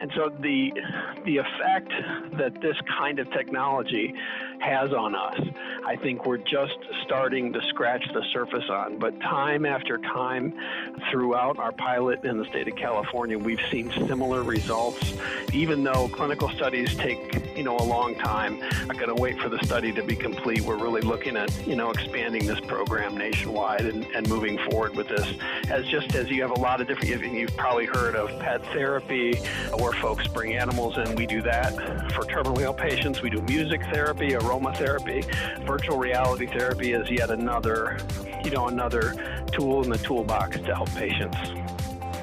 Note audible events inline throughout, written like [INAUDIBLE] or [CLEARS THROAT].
And so the the effect that this kind of technology has on us, I think we're just starting to scratch the surface on. But time after time throughout our pilot in the state of California, we've seen similar results. Even though clinical studies take, you know, a long time, I'm going to wait for the study to be complete. We're really looking at, you know, expanding this program nationwide and, and moving forward with this. As just as you have a lot of different, you've probably heard of pet therapy, where folks bring animals in. We do that for terminal patients. We do music therapy, aromatherapy, virtual reality therapy is yet another, you know, another tool in the toolbox to help patients.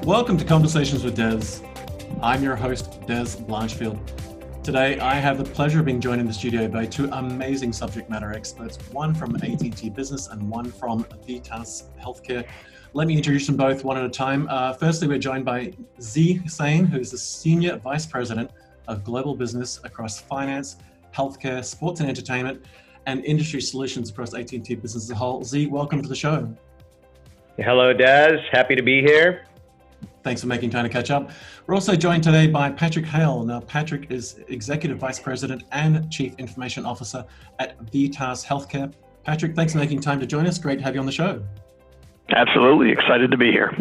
Welcome to Conversations with Dez. I'm your host, Dez Blanchfield. Today, I have the pleasure of being joined in the studio by two amazing subject matter experts, one from AT&T Business and one from Vitas Healthcare. Let me introduce them both one at a time. Uh, firstly, we're joined by Zee Hussain, who's the Senior Vice President of Global Business across finance, healthcare, sports and entertainment, and industry solutions across AT&T Business as a whole. Zee, welcome to the show. Hello, Dez. Happy to be here. Thanks for making time to catch up. We're also joined today by Patrick Hale. Now, Patrick is Executive Vice President and Chief Information Officer at Vitas Healthcare. Patrick, thanks for making time to join us. Great to have you on the show. Absolutely. Excited to be here.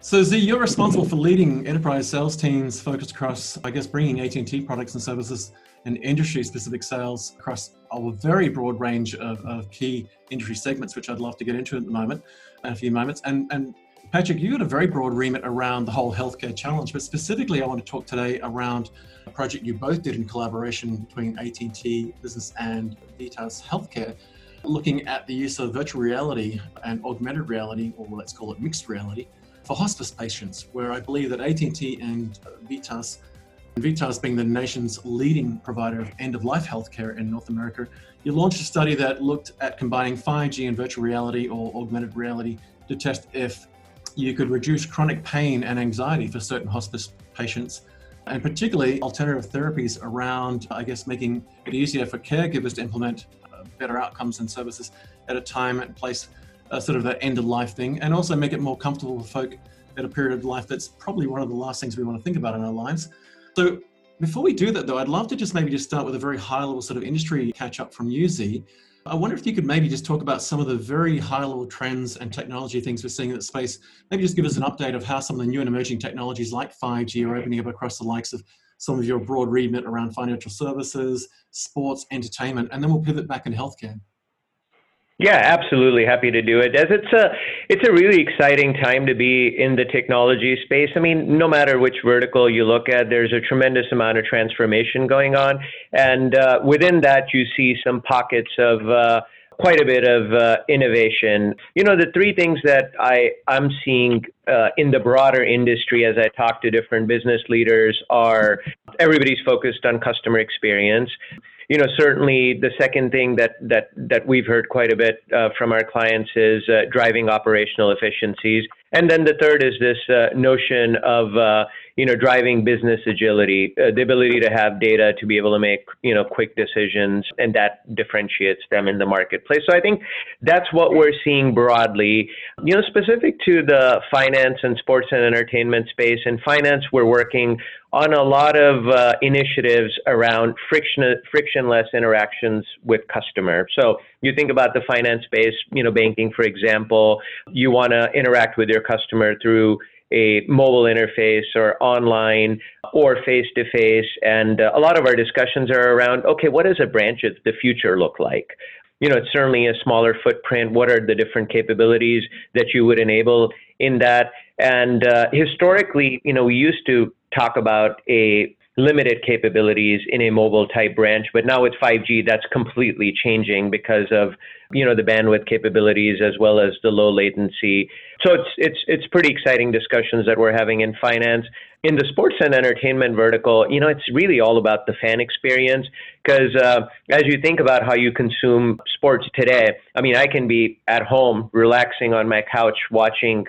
So Zee, you're responsible for leading enterprise sales teams focused across, I guess, bringing AT&T products and services and industry-specific sales across a very broad range of, of, key industry segments, which I'd love to get into at the moment, in a few moments. And, and Patrick, you got a very broad remit around the whole healthcare challenge, but specifically, I want to talk today around a project you both did in collaboration between AT&T Business and Vitas Healthcare, looking at the use of virtual reality and augmented reality, or let's call it mixed reality, for hospice patients, where I believe that AT&T and Vitas, Vitas being the nation's leading provider of end-of-life healthcare in North America, you launched a study that looked at combining 5G and virtual reality or augmented reality to test if you could reduce chronic pain and anxiety for certain hospice patients, and particularly alternative therapies around, I guess, making it easier for caregivers to implement uh, better outcomes and services at a time and place, uh, sort of that end of life thing, and also make it more comfortable for folk at a period of life that's probably one of the last things we want to think about in our lives. So before we do that, though, I'd love to just maybe just start with a very high level sort of industry catch up from Zee. I wonder if you could maybe just talk about some of the very high level trends and technology things we're seeing in that space. Maybe just give us an update of how some of the new and emerging technologies like 5G are opening up across the likes of some of your broad remit around financial services, sports, entertainment, and then we'll pivot back in healthcare. Yeah, absolutely happy to do it. As it's a it's a really exciting time to be in the technology space. I mean, no matter which vertical you look at, there's a tremendous amount of transformation going on, and uh, within that, you see some pockets of. Uh, quite a bit of uh, innovation. You know, the three things that I, I'm seeing uh, in the broader industry as I talk to different business leaders are everybody's focused on customer experience you know, certainly the second thing that that that we've heard quite a bit uh, from our clients is uh, driving operational efficiencies, and then the third is this uh, notion of uh, you know driving business agility, uh, the ability to have data to be able to make you know quick decisions, and that differentiates them in the marketplace. So I think that's what we're seeing broadly. You know, specific to the finance and sports and entertainment space. In finance, we're working on a lot of uh, initiatives around friction, frictionless interactions with customer. So you think about the finance space, you know, banking, for example, you want to interact with your customer through a mobile interface or online or face to face. And uh, a lot of our discussions are around okay, what does a branch of the future look like? You know, it's certainly a smaller footprint. What are the different capabilities that you would enable in that? And uh, historically, you know, we used to talk about a limited capabilities in a mobile type branch, but now with 5G, that's completely changing because of you know the bandwidth capabilities as well as the low latency. So it's it's it's pretty exciting discussions that we're having in finance. In the sports and entertainment vertical, you know, it's really all about the fan experience because uh, as you think about how you consume sports today, I mean, I can be at home relaxing on my couch watching,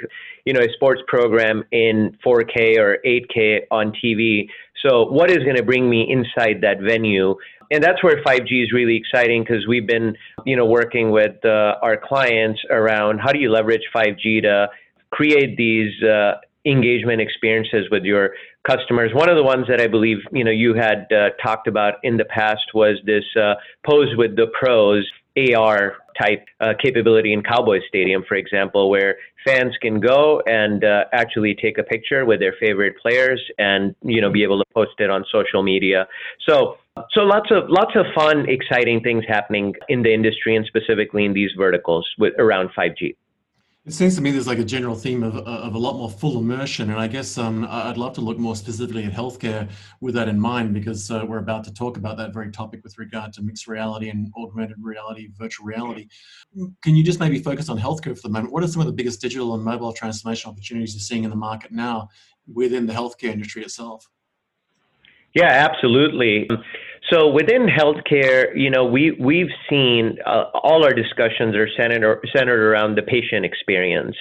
you know, a sports program in 4K or 8K on TV. So what is going to bring me inside that venue? and that's where 5G is really exciting because we've been, you know, working with uh, our clients around how do you leverage 5G to create these uh, engagement experiences with your customers. One of the ones that I believe you know you had uh, talked about in the past was this uh, pose with the pros AR type uh, capability in Cowboy Stadium, for example, where fans can go and uh, actually take a picture with their favorite players and you know be able to post it on social media. So so lots of lots of fun, exciting things happening in the industry and specifically in these verticals with around 5G. It seems to me there's like a general theme of, of a lot more full immersion, and I guess um, I'd love to look more specifically at healthcare with that in mind because uh, we're about to talk about that very topic with regard to mixed reality and augmented reality, virtual reality. Can you just maybe focus on healthcare for the moment? What are some of the biggest digital and mobile transformation opportunities you're seeing in the market now within the healthcare industry itself? Yeah, absolutely. So within healthcare, you know, we we've seen uh, all our discussions are centered centered around the patient experience.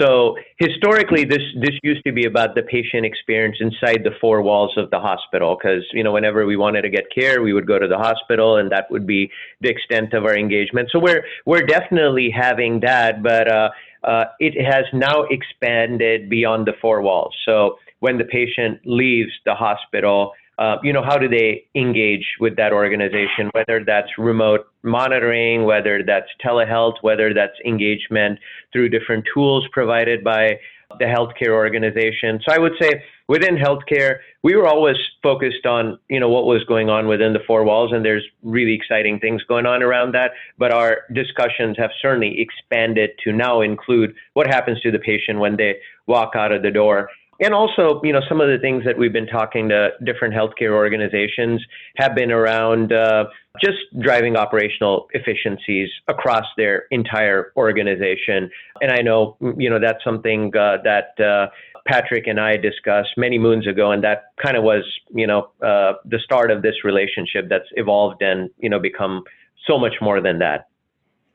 So historically, this this used to be about the patient experience inside the four walls of the hospital, because you know whenever we wanted to get care, we would go to the hospital, and that would be the extent of our engagement. So we're we're definitely having that, but uh, uh, it has now expanded beyond the four walls. So when the patient leaves the hospital, uh, you know, how do they engage with that organization, whether that's remote monitoring, whether that's telehealth, whether that's engagement through different tools provided by the healthcare organization. So I would say within healthcare, we were always focused on, you know, what was going on within the four walls, and there's really exciting things going on around that. But our discussions have certainly expanded to now include what happens to the patient when they walk out of the door and also, you know, some of the things that we've been talking to different healthcare organizations have been around uh, just driving operational efficiencies across their entire organization. And I know, you know, that's something uh, that uh, Patrick and I discussed many moons ago, and that kind of was, you know, uh, the start of this relationship that's evolved and, you know, become so much more than that.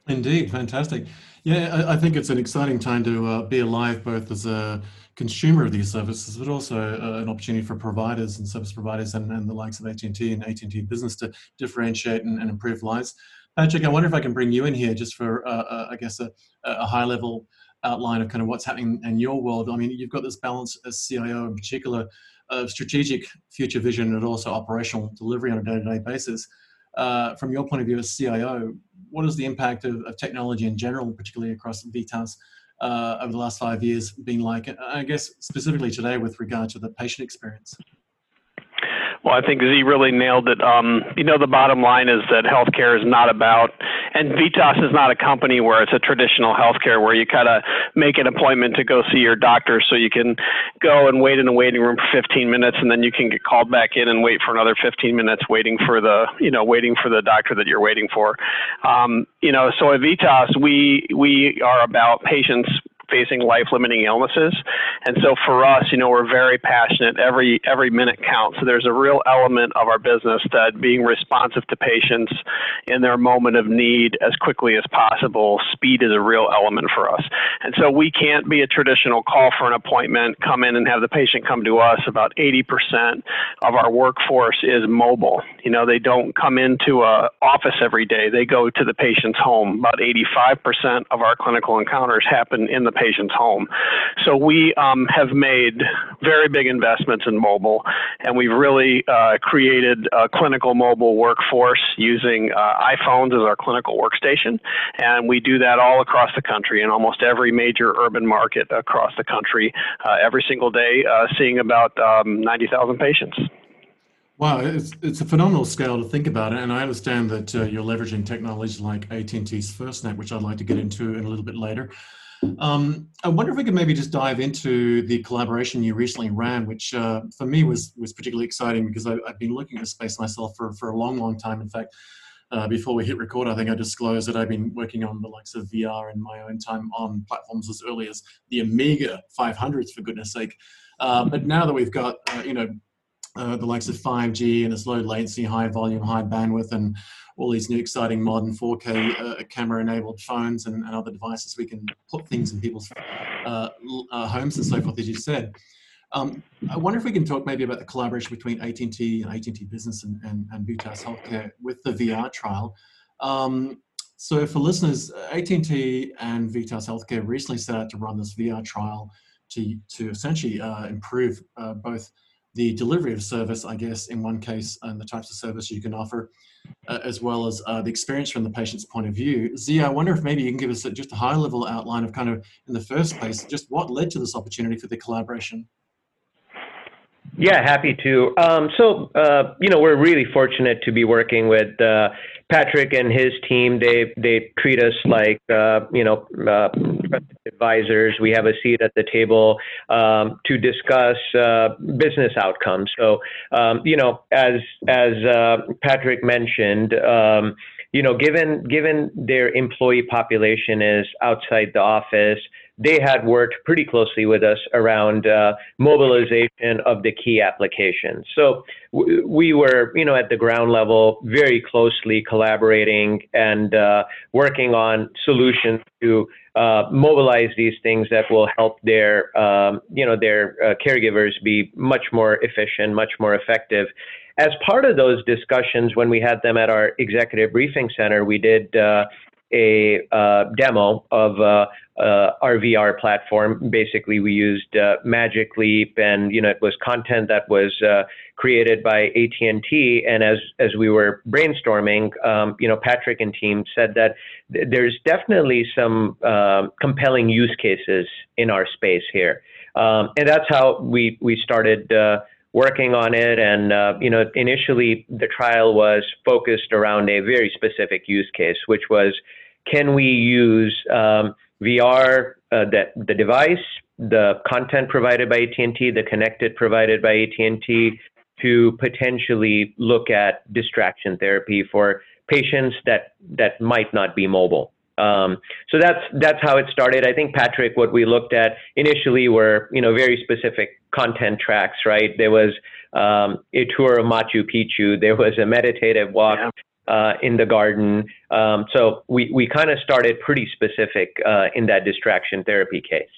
Indeed, fantastic. Yeah, I, I think it's an exciting time to uh, be alive, both as a consumer of these services, but also uh, an opportunity for providers and service providers and, and the likes of AT&T and AT&T Business to differentiate and, and, improve lives. Patrick, I wonder if I can bring you in here just for, uh, uh, I guess, a, a high level outline of kind of what's happening in your world. I mean, you've got this balance as CIO in particular of strategic future vision and also operational delivery on a day-to-day basis. Uh, from your point of view as CIO, what is the impact of, of technology in general, particularly across VITAS, uh, over the last five years been like? I guess specifically today with regard to the patient experience. Well, I think Zee really nailed it. Um, you know, the bottom line is that healthcare is not about, and VITAS is not a company where it's a traditional healthcare where you kind of make an appointment to go see your doctor so you can go and wait in the waiting room for 15 minutes and then you can get called back in and wait for another 15 minutes waiting for the, you know, waiting for the doctor that you're waiting for. Um, you know, so at VITAS, we, we are about patients facing life limiting illnesses. And so for us, you know, we're very passionate. Every every minute counts. So there's a real element of our business that being responsive to patients in their moment of need as quickly as possible. Speed is a real element for us. And so we can't be a traditional call for an appointment, come in and have the patient come to us. About 80% of our workforce is mobile. You know, they don't come into a office every day. They go to the patient's home. About 85% of our clinical encounters happen in the patient's home. So we um, have made very big investments in mobile, and we've really uh, created a clinical mobile workforce using uh, iPhones as our clinical workstation, and we do that all across the country in almost every major urban market across the country uh, every single day, uh, seeing about um, 90,000 patients. Wow, it's, it's a phenomenal scale to think about it, and I understand that uh, you're leveraging technology like AT&T's FirstNet, which I'd like to get into in a little bit later. Um, I wonder if we could maybe just dive into the collaboration you recently ran, which uh, for me was was particularly exciting because I, have been looking at space myself for, for a long, long time. In fact, uh, before we hit record, I think I disclosed that I've been working on the likes of VR in my own time on platforms as early as the Amiga 500s, for goodness sake. Uh, but now that we've got, uh, you know, uh, the likes of 5G and its low latency, high volume, high bandwidth, and all these new exciting modern 4K uh, camera enabled phones and, and, other devices. We can put things in people's uh, uh, homes and so forth, as you said. Um, I wonder if we can talk maybe about the collaboration between AT&T and AT&T Business and, and, and VITAS Healthcare with the VR trial. Um, so for listeners, AT&T and VITAS Healthcare recently set out to run this VR trial to, to essentially uh, improve uh, both the delivery of service, I guess, in one case, and the types of service you can offer, uh, as well as uh, the experience from the patient's point of view. Zia, I wonder if maybe you can give us just a high level outline of kind of, in the first place, just what led to this opportunity for the collaboration. Yeah, happy to. Um, so, uh, you know, we're really fortunate to be working with uh, Patrick and his team. They they treat us like uh, you know advisors. We have a seat at the table um, to discuss business outcomes. So, um, you know, as as Patrick mentioned. You know, given given their employee population is outside the office, they had worked pretty closely with us around uh, mobilization of the key applications. So w- we were, you know, at the ground level, very closely collaborating and uh, working on solutions to uh, mobilize these things that will help their, um, you know, their uh, caregivers be much more efficient, much more effective. As part of those discussions, when we had them at our executive briefing center, we did uh, a uh, demo of uh, uh, our VR platform. Basically, we used uh, Magic Leap, and you know it was content that was uh, created by AT&T. And as as we were brainstorming, um, you know Patrick and team said that th- there's definitely some um, compelling use cases in our space here, um, and that's how we we started working on it. And, uh, you know, initially the trial was focused around a very specific use case, which was can we use um, VR, uh, the, the device, the content provided by AT&T, the connected provided by AT&T, to potentially look at distraction therapy for patients that, that might not be mobile. Um, so that's that's how it started. I think Patrick, what we looked at initially were you know very specific content tracks. Right, there was um, a tour of Machu Picchu. There was a meditative walk. Yeah. Uh, in the garden. Um, so we, we kind of started pretty specific uh, in that distraction therapy case.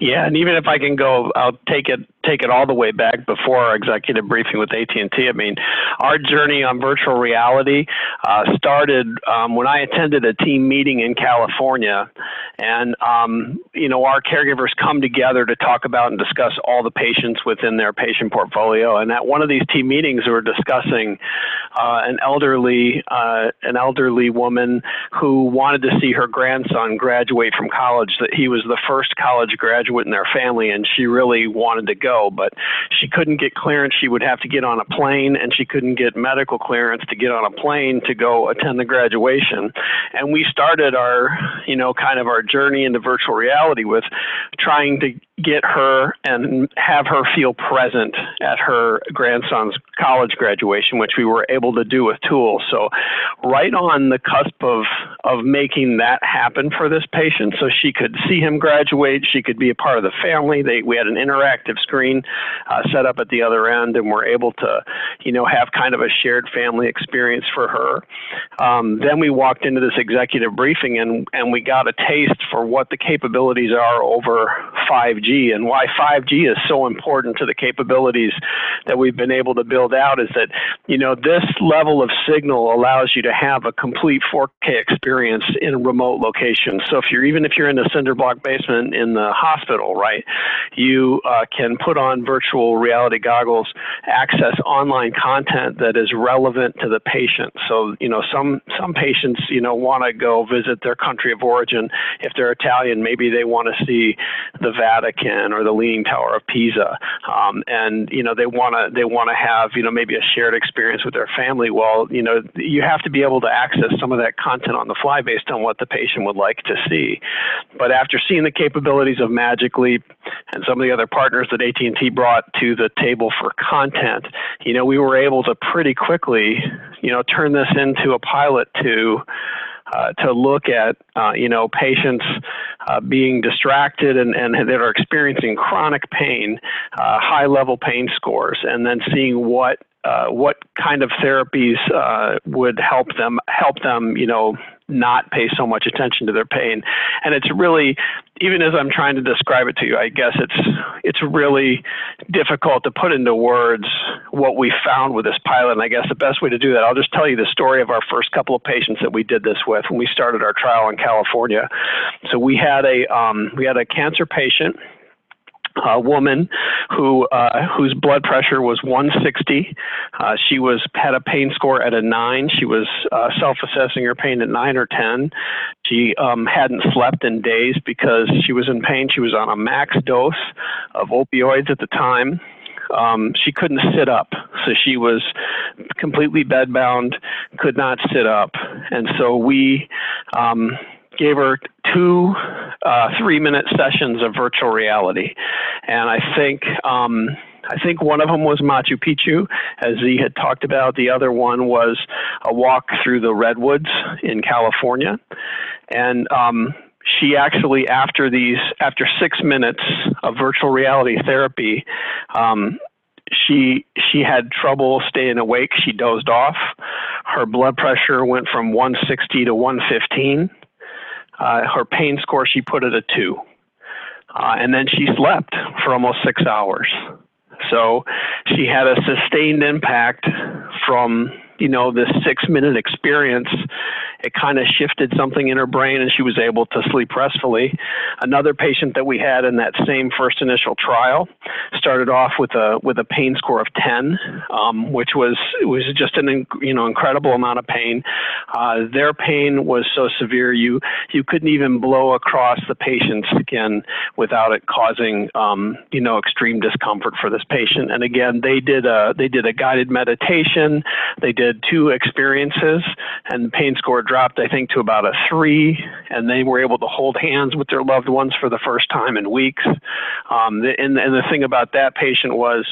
Yeah, and even if I can go, I'll take it take it all the way back before our executive briefing with AT&T. I mean, our journey on virtual reality uh, started um, when I attended a team meeting in California, and um, you know our caregivers come together to talk about and discuss all the patients within their patient portfolio. And at one of these team meetings, we were discussing uh, an elderly uh, an elderly woman who wanted to see her grandson graduate from college. That he was the first college graduate in their family, and she really wanted to go but she couldn't get clearance. She would have to get on a plane, and she couldn't get medical clearance to get on a plane to go attend the graduation. And we started our, you know, kind of our journey into virtual reality with trying to get her and have her feel present at her grandson's college graduation, which we were able to do with tools. So, right on the cusp of of making that happen for this patient, so she could see him graduate, she could be a part of the family. They we had an interactive screen uh, set up at the other end, and we're able to, you know, have kind of a shared family experience for her. Um, then we walked into this executive briefing, and and we got a taste for what the capabilities are over 5G 5G and why 5G is so important to the capabilities that we've been able to build out is that, you know, this level of signal allows you to have a complete 4K experience in remote locations. So if you're even if you're in a cinder block basement in the hospital, right, you uh, can put on virtual reality goggles, access online content that is relevant to the patient. So you know, some some patients you know want to go visit their country of origin. If they're Italian, maybe they want to see the Vatican Vatican or the Leaning Tower of Pisa, um, and you know they want to they want to have you know maybe a shared experience with their family. Well, you know you have to be able to access some of that content on the fly based on what the patient would like to see. But after seeing the capabilities of Magic Leap and some of the other partners that AT&T brought to the table for content, you know we were able to pretty quickly you know turn this into a pilot to uh, to look at uh, you know patients uh, being distracted and, and that are experiencing chronic pain, uh, high level pain scores, and then seeing what uh, what kind of therapies uh, would help them help them you know not pay so much attention to their pain. And it's really, even as I'm trying to describe it to you, I guess it's it's really difficult to put into words what we found with this pilot. And I guess the best way to do that, I'll just tell you the story of our first couple of patients that we did this with when we started our trial in California. So we had a um, we had a cancer patient a woman who uh, whose blood pressure was 160. Uh, she was had a pain score at a nine. She was uh, self-assessing her pain at nine or ten. She um, hadn't slept in days because she was in pain. She was on a max dose of opioids at the time. Um, she couldn't sit up, so she was completely bedbound, could not sit up, and so we. Um, gave her two uh, three minute sessions of virtual reality. And I think, um, I think one of them was Machu Picchu, as he had talked about. The other one was a walk through the redwoods in California. And um, she actually, after these, after six minutes of virtual reality therapy, um, she she had trouble staying awake. She dozed off. Her blood pressure went from 160 to 115 uh, her pain score, she put it at two. Uh, and then she slept for almost six hours. So she had a sustained impact from you know this six minute experience it kind of shifted something in her brain and she was able to sleep restfully. Another patient that we had in that same first initial trial started off with a with a pain score of 10 um, which was was just an you know incredible amount of pain. Uh, their pain was so severe you you couldn't even blow across the patient's skin without it causing um, you know extreme discomfort for this patient. And again they did a they did a guided meditation. They did two experiences, and the pain score dropped, I think, to about a three, and they were able to hold hands with their loved ones for the first time in weeks. Um, and, and the thing about that patient was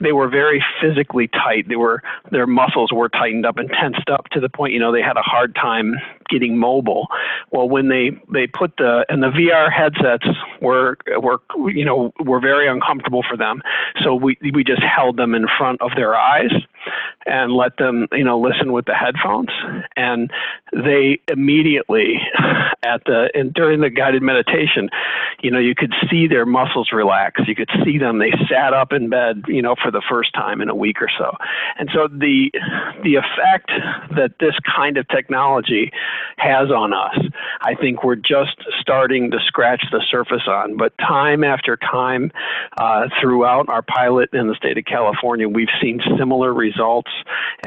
they were very physically tight. They were their muscles were tightened up and tensed up to the point, you know, they had a hard time getting mobile. Well, when they they put the and the VR headsets were were you know were very uncomfortable for them, so we we just held them in front of their eyes and let them you know listen with the headphones and they immediately [LAUGHS] at the and during the guided meditation you know you could see their muscles relax. You could see them. They sat up in bed you know for the first time in a week or so. And so the the effect that this kind of technology has on us i think we're just starting to scratch the surface on. But time after time uh, throughout our pilot in the state of california we've seen similar results.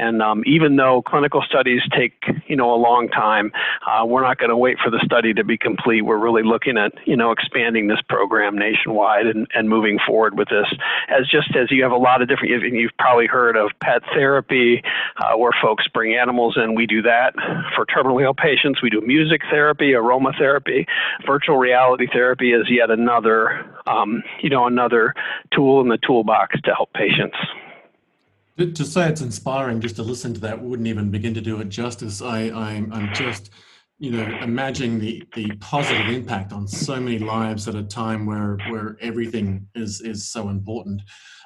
And um, even though clinical studies take you know a long time, uh, we're not going to wait for the study to be complete. We're really looking at you know expanding this program nationwide and, and moving forward with this. As just as you have a lot of different, you've probably heard of pet therapy, uh, where folks bring animals in. We do that for terminally ill patients. We do music therapy, aromatherapy, virtual reality therapy is yet another um, you know another tool in the toolbox to help patients. To say it's inspiring just to listen to that wouldn't even begin to do it justice. I, I'm, I'm just, you know, imagining the, the positive impact on so many lives at a time where, where everything is, is so important.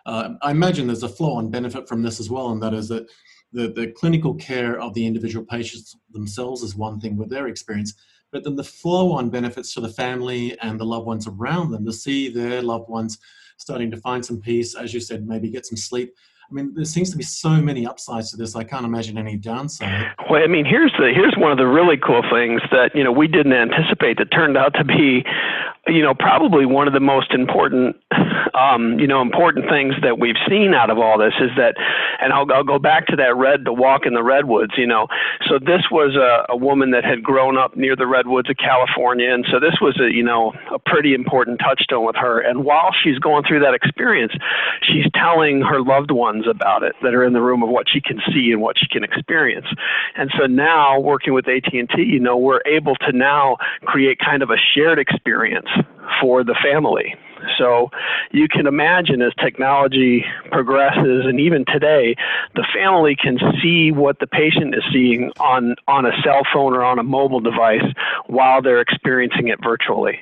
Uh, I imagine there's a flow on benefit from this as well, and that is that the, the clinical care of the individual patients themselves is one thing with their experience, but then the flow on benefits to the family and the loved ones around them to see their loved ones starting to find some peace, as you said, maybe get some sleep I mean, there seems to be so many upsides to this. I can't imagine any downside. Well, I mean, here's the here's one of the really cool things that you know we didn't anticipate that turned out to be, you know, probably one of the most important, um, you know, important things that we've seen out of all this is that, and I'll, I'll go back to that red, the walk in the redwoods. You know, so this was a, a woman that had grown up near the redwoods of California, and so this was a you know a pretty important touchstone with her. And while she's going through that experience, she's telling her loved ones ones about it that are in the room of what she can see and what she can experience. And so now working with AT&T, you know, we're able to now create kind of a shared experience for the family So you can imagine as technology progresses, and even today, the family can see what the patient is seeing on, on a cell phone or on a mobile device while they're experiencing it virtually.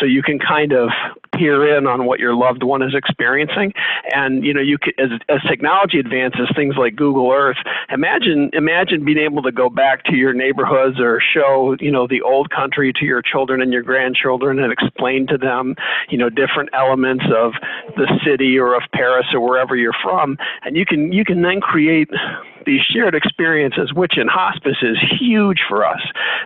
So you can kind of peer in on what your loved one is experiencing. And you know, you can, as, as technology advances, things like Google Earth, imagine imagine being able to go back to your neighborhoods or show you know the old country to your children and your grandchildren and explain to them you know different elements of the city or of Paris or wherever you're from, and you can you can then create these shared experiences, which in hospice is huge for us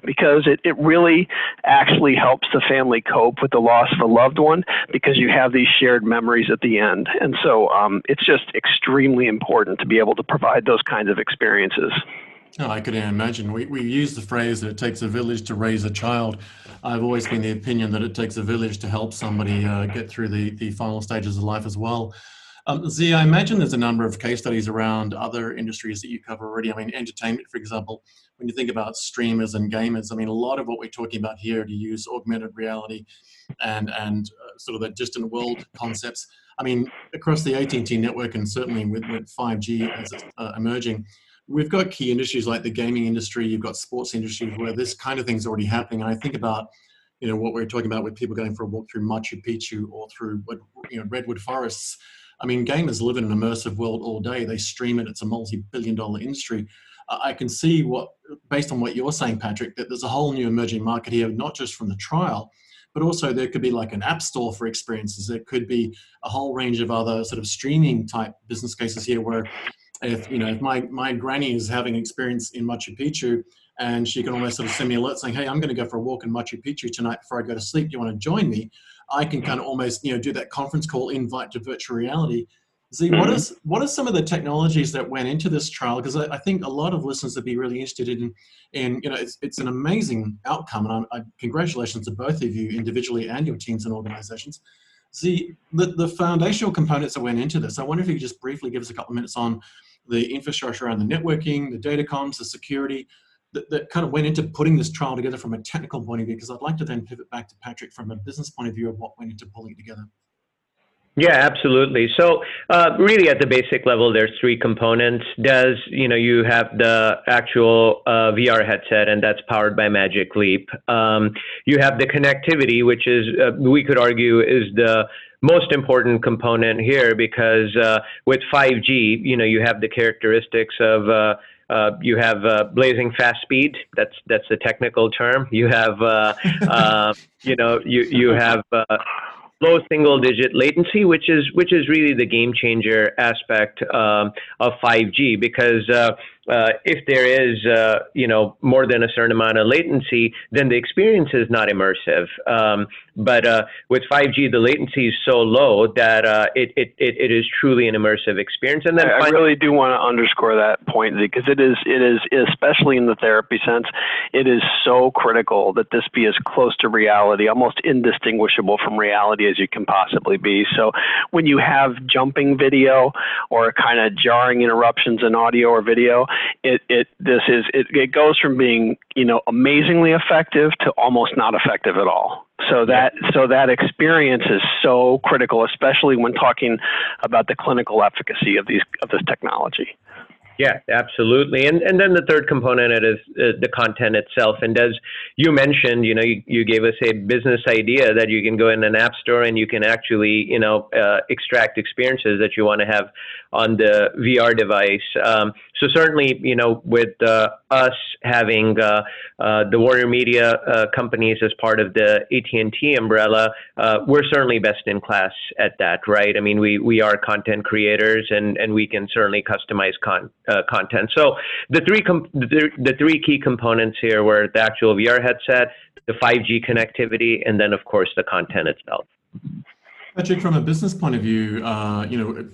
because it, it really actually helps the family cope with the loss of a loved one because you have these shared memories at the end. And so um, it's just extremely important to be able to provide those kinds of experiences. Oh, I could imagine. We, we use the phrase that it takes a village to raise a child. I've always been the opinion that it takes a village to help somebody uh, get through the, the final stages of life as well. Um, Zee, I imagine there's a number of case studies around other industries that you cover already. I mean, entertainment, for example, when you think about streamers and gamers, I mean, a lot of what we're talking about here to use augmented reality and, and uh, sort of the distant world concepts. I mean, across the AT&T network and certainly with, with 5G as it's uh, emerging, we've got key industries like the gaming industry, you've got sports industries where this kind of thing's already happening. And I think about you know what we are talking about with people going for a walk through Machu Picchu or through you know redwood forests I mean, gamers live in an immersive world all day. They stream it. It's a multi-billion dollar industry. I can see what, based on what you're saying, Patrick, that there's a whole new emerging market here, not just from the trial, but also there could be like an app store for experiences. There could be a whole range of other sort of streaming type business cases here where if, you know, if my, my granny is having experience in Machu Picchu and she can almost sort of send me a alert saying, hey, I'm going to go for a walk in Machu Picchu tonight before I go to sleep. Do you want to join me? I can kind of almost you know do that conference call invite to virtual reality. Zee, what mm-hmm. is what are some of the technologies that went into this trial? Because I, I, think a lot of listeners would be really interested in, in you know, it's, it's an amazing outcome, and I, I, congratulations to both of you individually and your teams and organizations. Zee, the, the foundational components that went into this, I wonder if you could just briefly give us a couple of minutes on the infrastructure around the networking, the data comms, the security, that, that kind of went into putting this trial together from a technical point of view? Because I'd like to then pivot back to Patrick from a business point of view of what went into pulling it together. Yeah, absolutely. So, uh, really, at the basic level, there's three components. Does you know you have the actual uh, VR headset, and that's powered by Magic Leap. Um, you have the connectivity, which is uh, we could argue is the most important component here because uh, with 5G, you know, you have the characteristics of uh, uh, you have uh, blazing fast speed. That's that's the technical term. You have uh, [LAUGHS] uh you know you you have uh, low single digit latency, which is which is really the game changer aspect um, of 5G because uh, if there is, uh, you know, more than a certain amount of latency, then the experience is not immersive. Um, but uh, with 5G, the latency is so low that uh, it, it, it is truly an immersive experience. And then I, I really do want to underscore that point because it is it is especially in the therapy sense, it is so critical that this be as close to reality, almost indistinguishable from reality as you can possibly be. So when you have jumping video or kind of jarring interruptions in audio or video, it, it this is it, it goes from being you know amazingly effective to almost not effective at all. So that so that experience is so critical, especially when talking about the clinical efficacy of these of this technology. Yeah, absolutely. And and then the third component is uh, the content itself. And as you mentioned, you know, you, you gave us a business idea that you can go in an app store and you can actually, you know, uh, extract experiences that you want to have on the VR device. Um, so certainly, you know, with uh, us having uh, uh, the WarnerMedia uh, companies as part of the AT&T umbrella, uh, we're certainly best in class at that, right? I mean, we we are content creators, and and we can certainly customize con- uh, content. So the three com- the, the three key components here were the actual VR headset, the 5G connectivity, and then of course the content itself. Patrick, from a business point of view, uh, you know,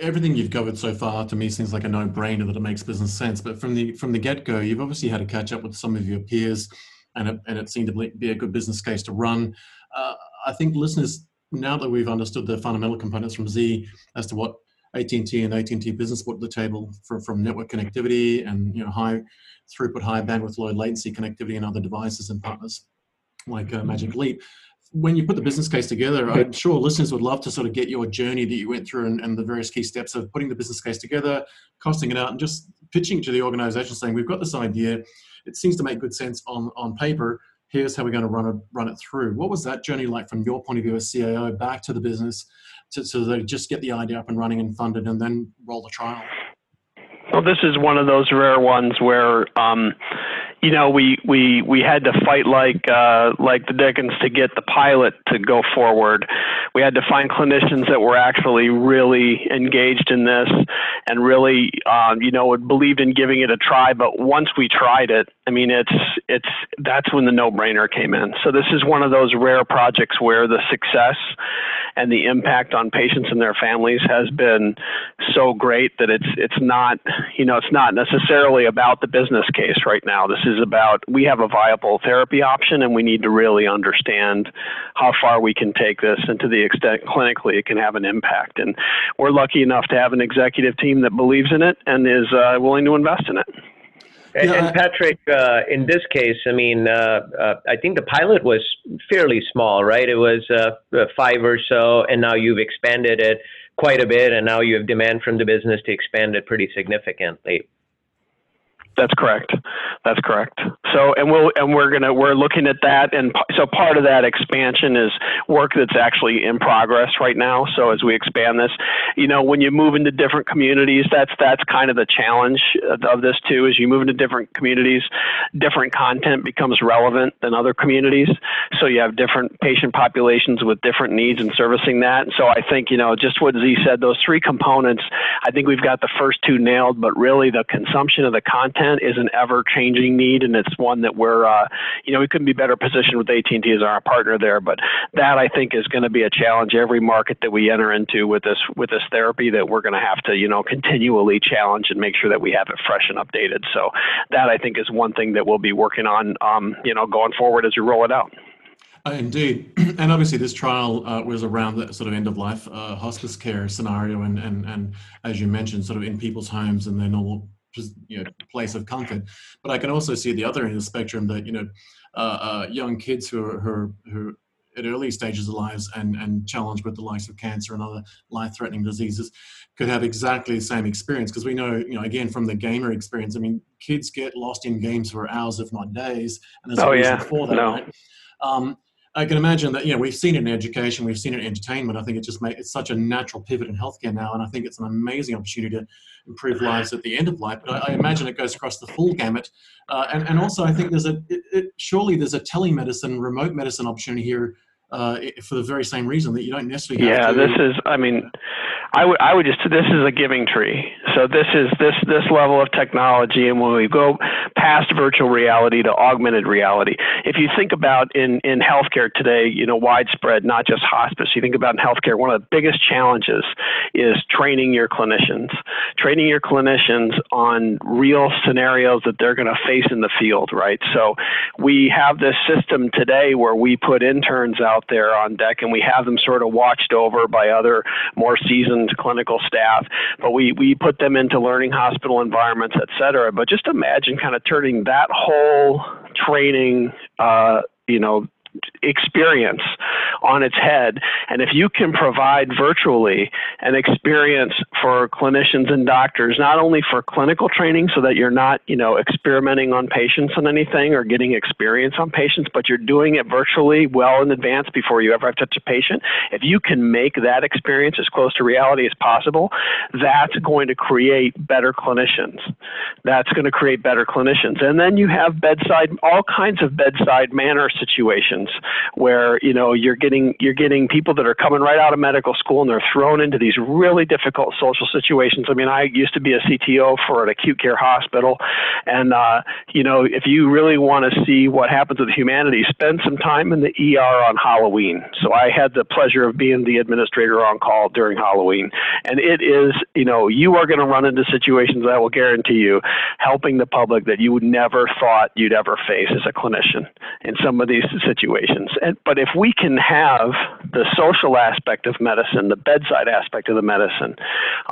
everything you've covered so far to me seems like a no-brainer that it makes business sense. But from the from the get-go, you've obviously had to catch up with some of your peers, and it, and it seemed to be a good business case to run. Uh, I think listeners, now that we've understood the fundamental components from Zee as to what AT&T and AT&T Business brought to the table from, from network connectivity and you know high throughput, high bandwidth, low latency connectivity and other devices and partners like uh, Magic Leap when you put the business case together, I'm sure listeners would love to sort of get your journey that you went through and, and, the various key steps of putting the business case together, costing it out, and just pitching to the organization saying, We've got this idea. It seems to make good sense on, on paper. Here's how we're going to run it, run it through. What was that journey like from your point of view as CAO back to the business to, so they just get the idea up and running and funded and then roll the trial? Well, this is one of those rare ones where um, you know, we we we had to fight like uh, like the Dickens to get the pilot to go forward. We had to find clinicians that were actually really engaged in this and really, um, you know, believed in giving it a try. But once we tried it, I mean, it's it's that's when the no-brainer came in. So this is one of those rare projects where the success and the impact on patients and their families has been so great that it's it's not you know it's not necessarily about the business case right now. This is about we have a viable therapy option and we need to really understand how far we can take this and to the extent clinically it can have an impact. And we're lucky enough to have an executive team that believes in it and is uh, willing to invest in it. And, and Patrick, uh, in this case, I mean, uh, uh, I think the pilot was fairly small, right? It was uh, uh, five or so, and now you've expanded it quite a bit, and now you have demand from the business to expand it pretty significantly. That's correct. That's correct. So, and we'll and we're gonna we're looking at that, and so part of that expansion is work that's actually in progress right now. So as we expand this, you know, when you move into different communities, that's that's kind of the challenge of this too. As you move into different communities, different content becomes relevant than other communities. So you have different patient populations with different needs and servicing that. So I think you know just what Zee said, those three components. I think we've got the first two nailed, but really the consumption of the content content is an ever-changing need, and it's one that we're, uh, you know, we couldn't be better positioned with AT&T as our partner there. But that I think is going to be a challenge every market that we enter into with this with this therapy that we're going to have to, you know, continually challenge and make sure that we have it fresh and updated. So that I think is one thing that we'll be working on, um, you know, going forward as we roll it out. Uh, indeed, [CLEARS THROAT] and obviously this trial uh, was around the sort of end of life uh, hospice care scenario, and and and as you mentioned, sort of in people's homes and their normal you know place of comfort. But I can also see the other end of the spectrum that you know uh, uh, young kids who are, who are, who at early stages of lives and, and challenged with the likes of cancer and other life-threatening diseases could have exactly the same experience because we know you know again from the gamer experience i mean kids get lost in games for hours if not days and there's oh, a reason yeah. for that no. right? um, I can imagine that, you know, we've seen it in education, we've seen it in entertainment. I think it just makes it's such a natural pivot in healthcare now. And I think it's an amazing opportunity to improve lives at the end of life. But I, I imagine it goes across the full gamut. Uh, and, and also, I think there's a, it, it, surely there's a telemedicine, remote medicine opportunity here uh, for the very same reason that you don't necessarily yeah, to, this is, I mean, I would I would just this is a giving tree. So this is this this level of technology, and when we go past virtual reality to augmented reality, if you think about in in healthcare today, you know, widespread, not just hospice. You think about in healthcare, one of the biggest challenges is training your clinicians, training your clinicians on real scenarios that they're going to face in the field, right? So we have this system today where we put interns out there on deck, and we have them sort of watched over by other more seasoned clinical staff, but we, we put them into learning hospital environments, et cetera. But just imagine kind of turning that whole training, uh, you know, experience on its head. And if you can provide virtually an experience for clinicians and doctors, not only for clinical training so that you're not, you know, experimenting on patients on anything or getting experience on patients, but you're doing it virtually well in advance before you ever have to touch a patient. If you can make that experience as close to reality as possible, that's going to create better clinicians. That's going to create better clinicians. And then you have bedside, all kinds of bedside manner situations where you know you're getting you're getting people that are coming right out of medical school and they're thrown into these really difficult social situations. I mean, I used to be a CTO for an acute care hospital, and uh, you know if you really want to see what happens with humanity, spend some time in the ER on Halloween. So I had the pleasure of being the administrator on call during Halloween, and it is you know you are going to run into situations I will guarantee you helping the public that you would never thought you'd ever face as a clinician in some of these situations situations. And, but if we can have the social aspect of medicine, the bedside aspect of the medicine,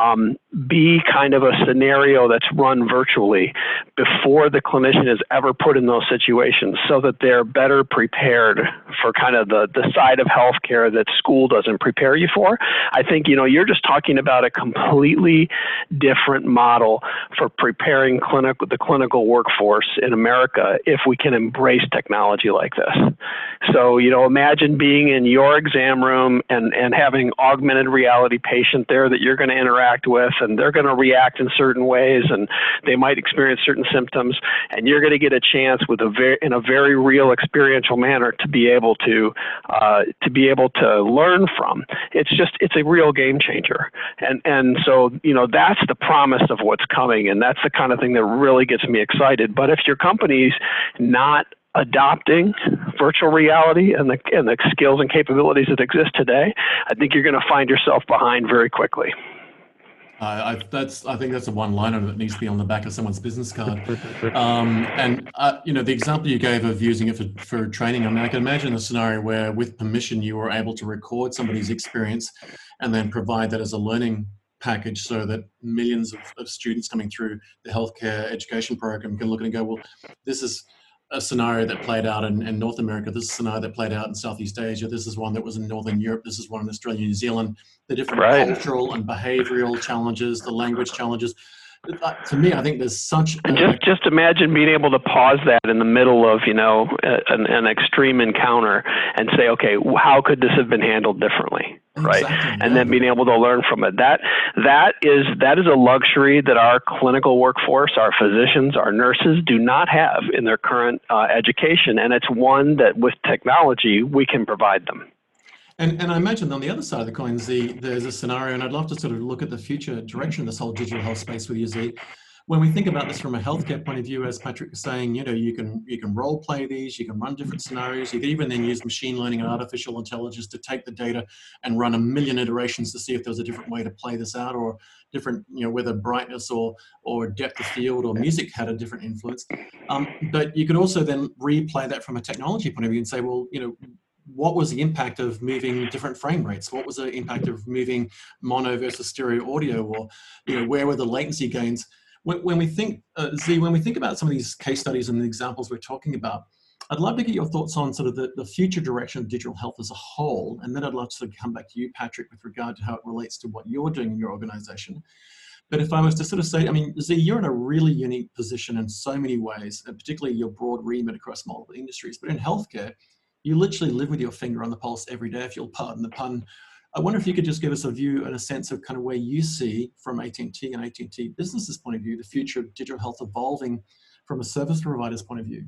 um, be kind of a scenario that's run virtually before the clinician is ever put in those situations so that they're better prepared for kind of the, the side of healthcare that school doesn't prepare you for. I think, you know, you're just talking about a completely different model for preparing clinic, the clinical workforce in America if we can embrace technology like this. So, you know, imagine being in your exam room and, and having augmented reality patient there that you're going to interact with and they're going to react in certain ways and they might experience certain symptoms and you're going to get a chance with a very in a very real experiential manner to be able to uh, to be able to learn from. It's just it's a real game changer. And and so you know that's the promise of what's coming and that's the kind of thing that really gets me excited. But if your company's not adopting virtual reality and the, and the skills and capabilities that exist today, I think you're going to find yourself behind very quickly. I, that's I think that's a one-liner that needs to be on the back of someone's business card. [LAUGHS] Um, and uh, you know the example you gave of using it for, for training. I mean, I can imagine a scenario where, with permission, you were able to record somebody's experience and then provide that as a learning package so that millions of, of students coming through the healthcare education program can look at it and go, well, this is a scenario that played out in, in, North America. This is a scenario that played out in Southeast Asia. This is one that was in Northern Europe. This is one in Australia, New Zealand. The different right. cultural and behavioral challenges, the language challenges. Uh, to me, I think there's such. A, just just imagine being able to pause that in the middle of you know an, an extreme encounter and say, okay, how could this have been handled differently? right and then being able to learn from it that that is that is a luxury that our clinical workforce our physicians our nurses do not have in their current uh, education and it's one that with technology we can provide them and, and I imagine on the other side of the coin, Zee, there's a scenario, and I'd love to sort of look at the future direction of this whole digital health space with you, Zee when we think about this from a healthcare point of view, as Patrick was saying, you know, you can you can role play these, you can run different scenarios, you can even then use machine learning and artificial intelligence to take the data and run a million iterations to see if there's a different way to play this out, or different, you know, whether brightness or or depth of field or music had a different influence. Um, but you could also then replay that from a technology point of view and say, well, you know, what was the impact of moving different frame rates? What was the impact of moving mono versus stereo audio? Or you know, where were the latency gains? when, when we think, uh, Zee, when we think about some of these case studies and the examples we're talking about, I'd love to get your thoughts on sort of the, the future direction of digital health as a whole. And then I'd love to sort of come back to you, Patrick, with regard to how it relates to what you're doing in your organization. But if I was to sort of say, I mean, Zee, you're in a really unique position in so many ways, and particularly your broad remit across multiple industries. But in healthcare, you literally live with your finger on the pulse every day, if you'll pardon the pun, I wonder if you could just give us a view and a sense of kind of where you see from AT&T and AT&T business's point of view, the future of digital health evolving from a service provider's point of view.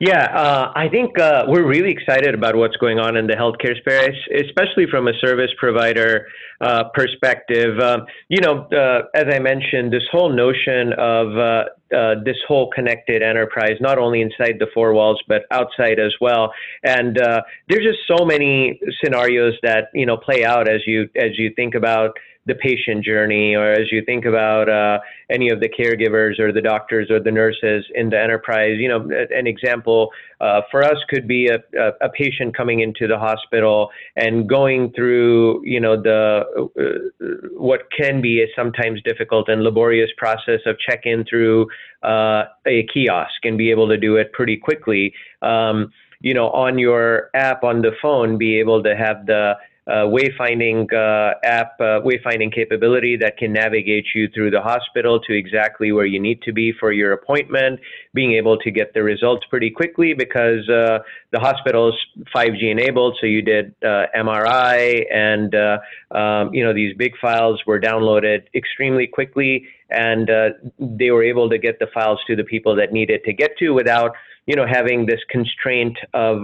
Yeah, uh, I think uh, we're really excited about what's going on in the healthcare space, especially from a service provider uh, perspective. Um, you know, as I mentioned, this whole notion of this whole connected enterprise, not only inside the four walls but outside as well, and there's just so many scenarios that you know play out as you as you think about the patient journey, or as you think about uh, any of the caregivers or the doctors or the nurses in the enterprise, you know, an example uh, for us could be a, a, a, patient coming into the hospital and going through, you know, the uh, what can be a sometimes difficult and laborious process of check-in through uh, a kiosk and be able to do it pretty quickly. Um, you know, on your app on the phone, be able to have the wayfinding uh, app, uh, wayfinding capability that can navigate you through the hospital to exactly where you need to be for your appointment, being able to get the results pretty quickly because uh, the hospital's 5G enabled. So you did uh, MRI and, uh, um, you know, these big files were downloaded extremely quickly and they were able to get the files to the people that needed to get to without, you know, having this constraint of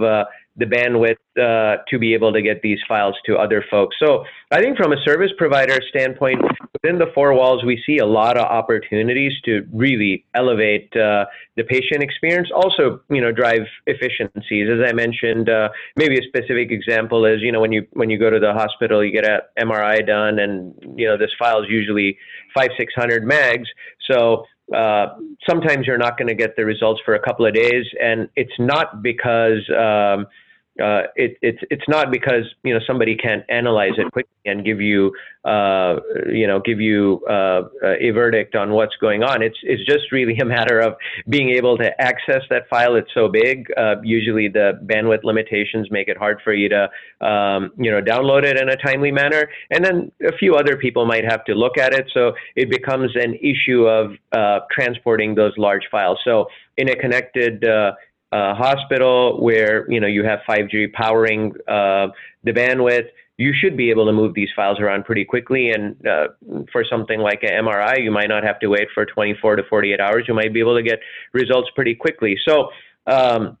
the bandwidth uh, to be able to get these files to other folks. So I think from a service provider standpoint, within the four walls, we see a lot of opportunities to really elevate uh, the patient experience. Also, you know, drive efficiencies. As I mentioned, uh, maybe a specific example is, you know, when you when you go to the hospital, you get an MRI done, and you know, this file is usually five six hundred megs. So uh, sometimes you're not going to get the results for a couple of days, and it's not because um, uh, it, it's it's not because you know somebody can't analyze it quickly and give you uh, you know give you uh, a verdict on what's going on. It's it's just really a matter of being able to access that file. It's so big. Uh, usually the bandwidth limitations make it hard for you to um, you know download it in a timely manner, and then a few other people might have to look at it. So it becomes an issue of uh, transporting those large files. So in a connected uh, hospital where you know you have 5G powering uh, the bandwidth, you should be able to move these files around pretty quickly. And uh, for something like an MRI, you might not have to wait for 24 to 48 hours. You might be able to get results pretty quickly. So um,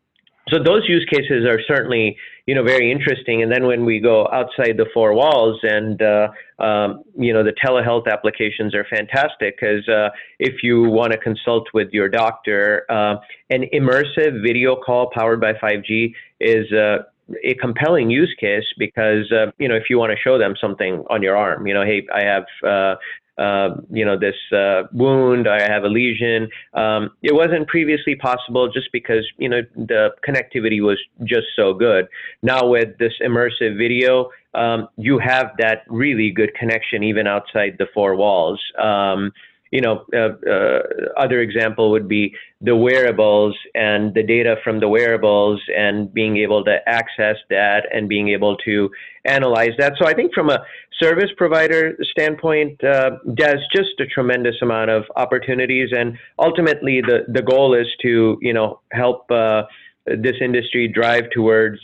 so those use cases are certainly you know very interesting. And then when we go outside the four walls and uh, um, you know the telehealth applications are fantastic because uh, if you want to consult with your doctor uh, an immersive video call powered by 5g is uh, a compelling use case because uh, you know if you want to show them something on your arm you know hey i have uh, uh, you know, this uh, wound, I have a lesion. Um, it wasn't previously possible just because, you know, the connectivity was just so good. Now with this immersive video, um, you have that really good connection even outside the four walls. Um, you know, uh, uh, other example would be the wearables and the data from the wearables and being able to access that and being able to analyze that. So I think from a service provider standpoint, uh, there's just a tremendous amount of opportunities, and ultimately the the goal is to you know help uh, this industry drive towards.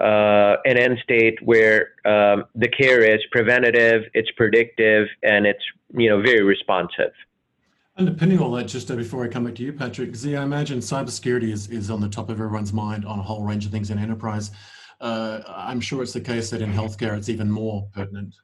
Uh, an end state where um, the care is preventative, it's predictive, and it's you know very responsive. Underpinning all that, just uh, before I come back to you, Patrick, Zee, I imagine cybersecurity is, is on the top of everyone's mind on a whole range of things in enterprise. Uh, I'm sure it's the case that in healthcare it's even more pertinent.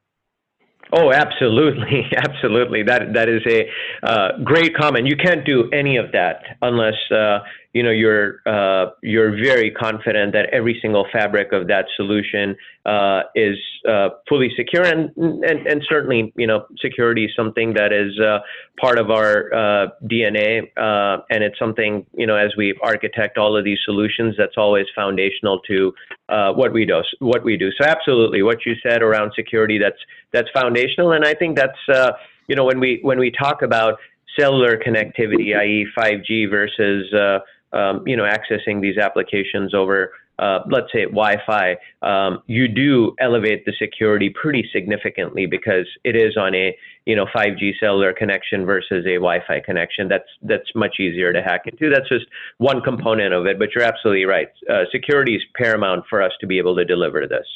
Oh, absolutely, [LAUGHS] absolutely. That that is a uh, great comment. You can't do any of that unless uh, you know you're uh, you're very confident that every single fabric of that solution uh, is uh, fully secure and, and and certainly you know security is something that is uh, part of our uh, DNA uh, and it's something you know as we architect all of these solutions that's always foundational to what we do what we do so absolutely what you said around security that's that's foundational and I think that's you know when we when we talk about cellular connectivity i.e. 5G versus um, you know, accessing these applications over, uh, let's say, Wi-Fi, um, you do elevate the security pretty significantly because it is on a, you know, 5G cellular connection versus a Wi-Fi connection. That's that's much easier to hack into. That's just one component of it. But you're absolutely right. Uh, security is paramount for us to be able to deliver this.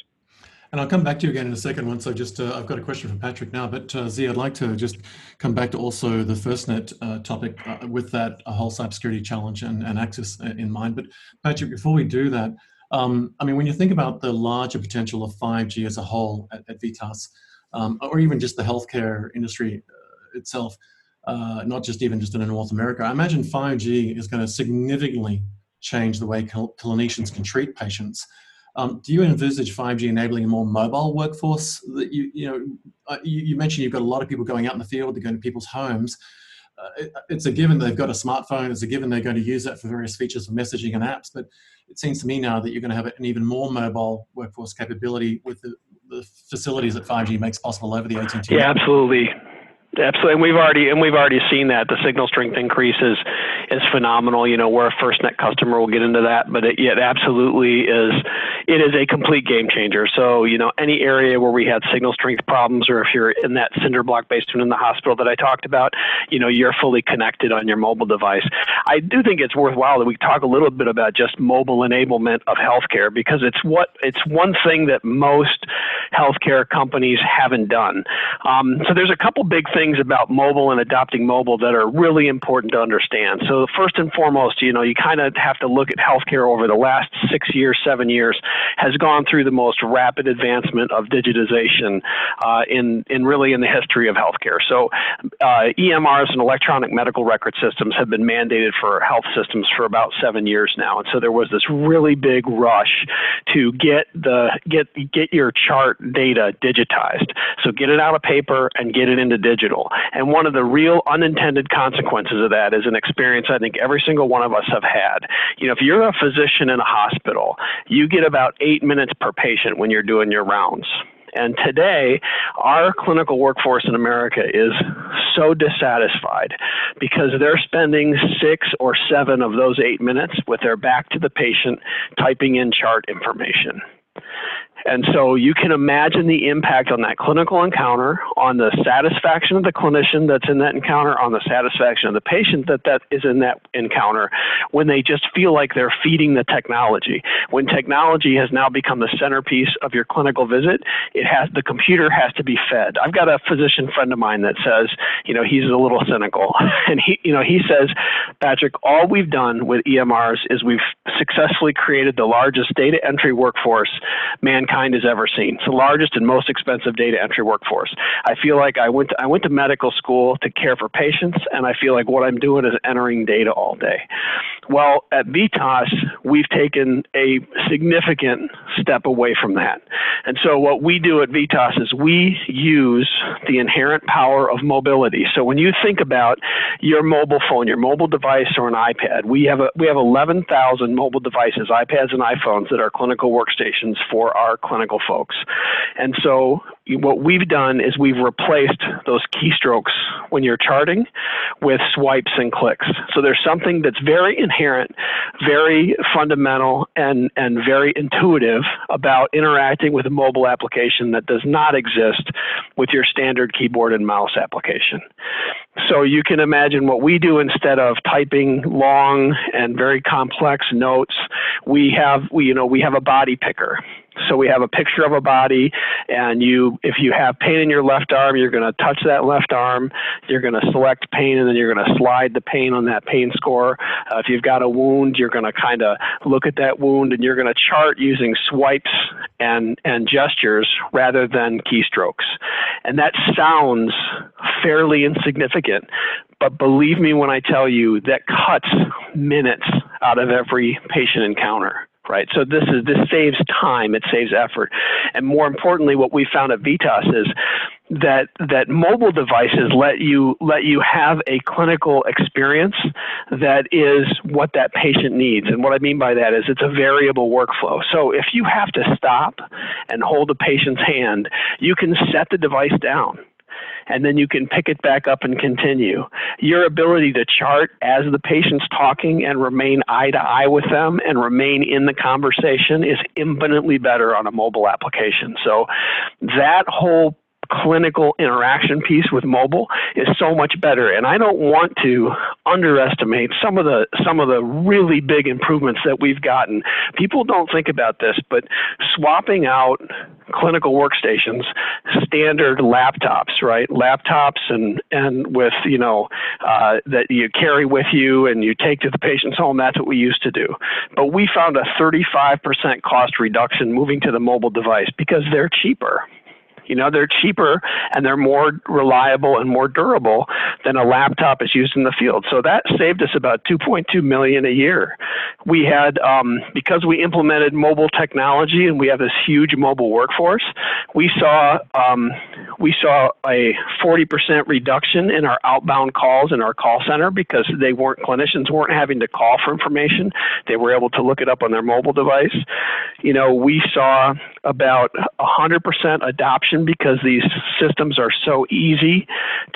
And I'll come back to you again in a second once I just, uh, I've got a question from Patrick now, but uh, Zee, I'd like to just come back to also the FirstNet uh, topic uh, with that whole cybersecurity challenge and, and access uh, in mind. But Patrick, before we do that, um, I mean, when you think about the larger potential of 5G as a whole at, at VITAS, um, or even just the healthcare industry uh, itself, not just even just in North America, I imagine 5G is going to significantly change the way clinicians can treat patients. Um, do you envisage 5G enabling a more mobile workforce? That you, you know, uh, you, you, mentioned you've got a lot of people going out in the field, they're going to people's homes. Uh, it, it's a given they've got a smartphone, it's a given they're going to use that for various features of messaging and apps. But it seems to me now that you're going to have an even more mobile workforce capability with the, the facilities that 5G makes possible over the AT&T. Yeah, absolutely. Absolutely, and we've already and we've already seen that the signal strength increases is phenomenal. You know, we're a FirstNet customer. We'll get into that, but it, it absolutely is. It is a complete game changer. So, you know, any area where we had signal strength problems, or if you're in that cinder block basement in the hospital that I talked about, you know, you're fully connected on your mobile device. I do think it's worthwhile that we talk a little bit about just mobile enablement of healthcare because it's what it's one thing that most healthcare companies haven't done. Um, so, there's a couple big things about mobile and adopting mobile that are really important to understand. So first and foremost, you know, you kind of have to look at healthcare over the last six years, seven years, has gone through the most rapid advancement of digitization uh, in in really in the history of healthcare. So uh, EMRs and electronic medical record systems have been mandated for health systems for about seven years now, and so there was this really big rush to get the get get your chart data digitized. So get it out of paper and get it into digital And one of the real unintended consequences of that is an experience I think every single one of us have had. You know, if you're a physician in a hospital, you get about eight minutes per patient when you're doing your rounds. And today, our clinical workforce in America is so dissatisfied because they're spending six or seven of those eight minutes with their back to the patient typing in chart information. And so you can imagine the impact on that clinical encounter, on the satisfaction of the clinician that's in that encounter, on the satisfaction of the patient that that is in that encounter when they just feel like they're feeding the technology. When technology has now become the centerpiece of your clinical visit, it has the computer has to be fed. I've got a physician friend of mine that says, you know, he's a little cynical [LAUGHS] and he, you know, he says, Patrick, all we've done with EMRs is we've successfully created the largest data entry workforce mankind mankind has ever seen. It's the largest and most expensive data entry workforce. I feel like I went to, I went to medical school to care for patients, and I feel like what I'm doing is entering data all day. Well, at Vitas, we've taken a significant step away from that. And so what we do at Vitas is we use the inherent power of mobility. So when you think about your mobile phone, your mobile device or an iPad, we have a, we have 11,000 mobile devices, iPads and iPhones that are clinical workstations for our clinical folks. And so what we've done is we've replaced those keystrokes when you're charting with swipes and clicks. So there's something that's very inherent, very fundamental, and, and very intuitive about interacting with a mobile application that does not exist with your standard keyboard and mouse application. So you can imagine what we do instead of typing long and very complex notes. We have, we, you know, we have a body picker. So we have a picture of a body, and you, if you have pain in your left arm, you're going to touch that left arm. You're going to select pain, and then you're going to slide the pain on that pain score. Uh, if you've got a wound, you're going to kind of look at that wound, and you're going to chart using swipes and and gestures rather than keystrokes. And that sounds fairly insignificant, but believe me when I tell you that cuts minutes out of every patient encounter right? So this is this saves time, it saves effort, and more importantly, what we found at Vitas is that that mobile devices let you let you have a clinical experience that is what that patient needs. And what I mean by that is it's a variable workflow. So if you have to stop and hold a patient's hand, you can set the device down and then you can pick it back up and continue. Your ability to chart as the patient's talking and remain eye to eye with them and remain in the conversation is infinitely better on a mobile application. So that whole clinical interaction piece with mobile is so much better and I don't want to underestimate some of the some of the really big improvements that we've gotten. People don't think about this, but swapping out clinical workstations, standard laptops, right? Laptops and and with you know uh, that you carry with you and you take to the patient's home. That's what we used to do. But we found a 35% cost reduction moving to the mobile device because they're cheaper. You know, they're cheaper and they're more reliable and more durable than a laptop is used in the field. So that saved us about 2.2 million a year. We had um, because we implemented mobile technology and we have this huge mobile workforce. We saw um, we saw a 40% reduction in our outbound calls in our call center because they weren't clinicians weren't having to call for information. They were able to look it up on their mobile device. You know, we saw about 100% adoption because these systems are so easy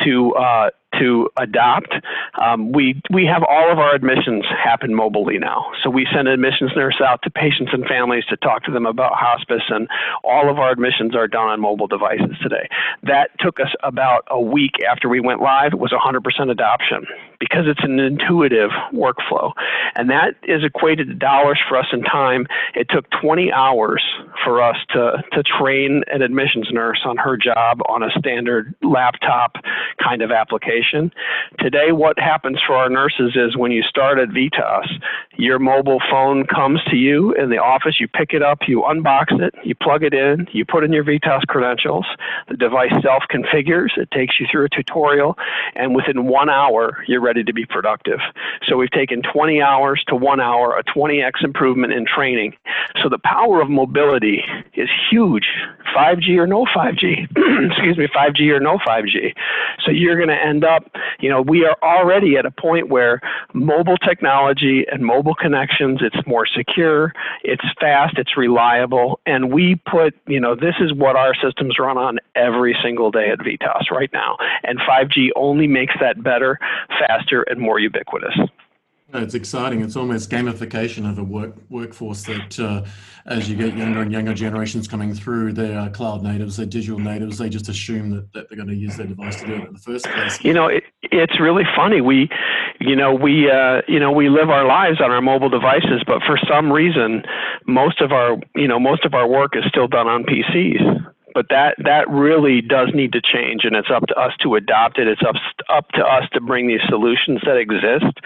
to uh, to adopt. Um, we we have all of our admissions happen mobilely now. So we send admissions nurse out to patients and families to talk to them about hospice, and all of our admissions are done on mobile devices today. That took us about a week after we went live. It was 100% adoption because it's an intuitive workflow, and that is equated to dollars for us in time. It took 20 hours for us to to train an admissions nurse on her job on a standard laptop kind of application Today, what happens for our nurses is when you start at Vitas, your mobile phone comes to you in the office, you pick it up, you unbox it, you plug it in, you put in your Vitas credentials, the device self configures, it takes you through a tutorial, and within one hour, you're ready to be productive. So we've taken 20 hours to one hour, a 20x improvement in training. So the power of mobility is huge, 5G or no 5G, [CLEARS THROAT] excuse me, 5G or no 5G. So you're going to end up, you know, we are already at a point where mobile technology and mobile connections, it's more secure, it's fast, it's reliable, and we put, you know, this is what our systems run on every single day at VITAS right now. And 5G only makes that better, faster, and more ubiquitous. It's exciting. It's almost gamification of a work workforce that, uh, as you get younger and younger generations coming through, they are cloud natives, they're digital natives. They just assume that, that they're going to use their device to do it in the first place. You know, it, it's really funny. We, you know, we, uh, you know, we live our lives on our mobile devices, but for some reason, most of our, you know, most of our work is still done on PCs but that that really does need to change and it's up to us to adopt it it's up, up to us to bring these solutions that exist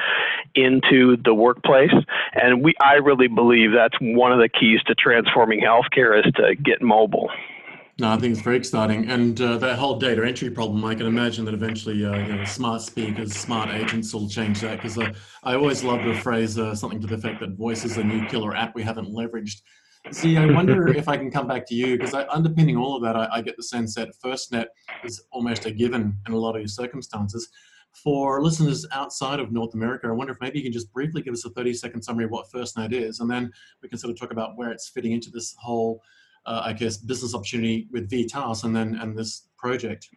into the workplace and we i really believe that's one of the keys to transforming healthcare is to get mobile no, I think it's very exciting, and uh, that whole data entry problem. I can imagine that eventually, uh, you know, smart speakers, smart agents will change that. Because uh, I always love the phrase uh, something to the effect that voice is a new killer app we haven't leveraged. Zee, I wonder if I can come back to you because underpinning all of that, I, I, get the sense that FirstNet is almost a given in a lot of your circumstances. For listeners outside of North America, I wonder if maybe you can just briefly give us a 30 second summary of what FirstNet is, and then we can sort of talk about where it's fitting into this whole, uh, I guess, business opportunity with VITAS and then and this project.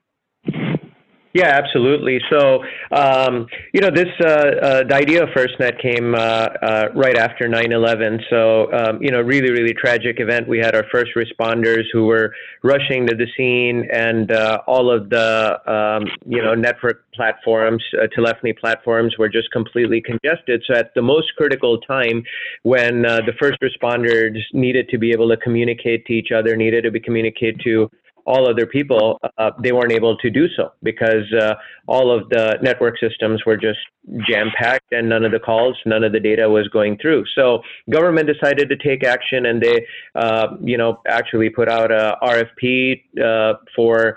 Yeah, absolutely. So, um, you know, this uh, uh, the idea of FirstNet came uh, uh right after 9/11. So, um, you know, really, really tragic event. We had our first responders who were rushing to the scene, and uh, all of the um, you know network platforms, uh, telephony platforms, were just completely congested. So, at the most critical time, when the first responders needed to be able to communicate to each other, needed to be communicate to all other people, uh, they weren't able to do so because uh, all of the network systems were just jam packed and none of the calls, none of the data was going through. So government decided to take action and they, uh, you know, actually put out a RFP uh, for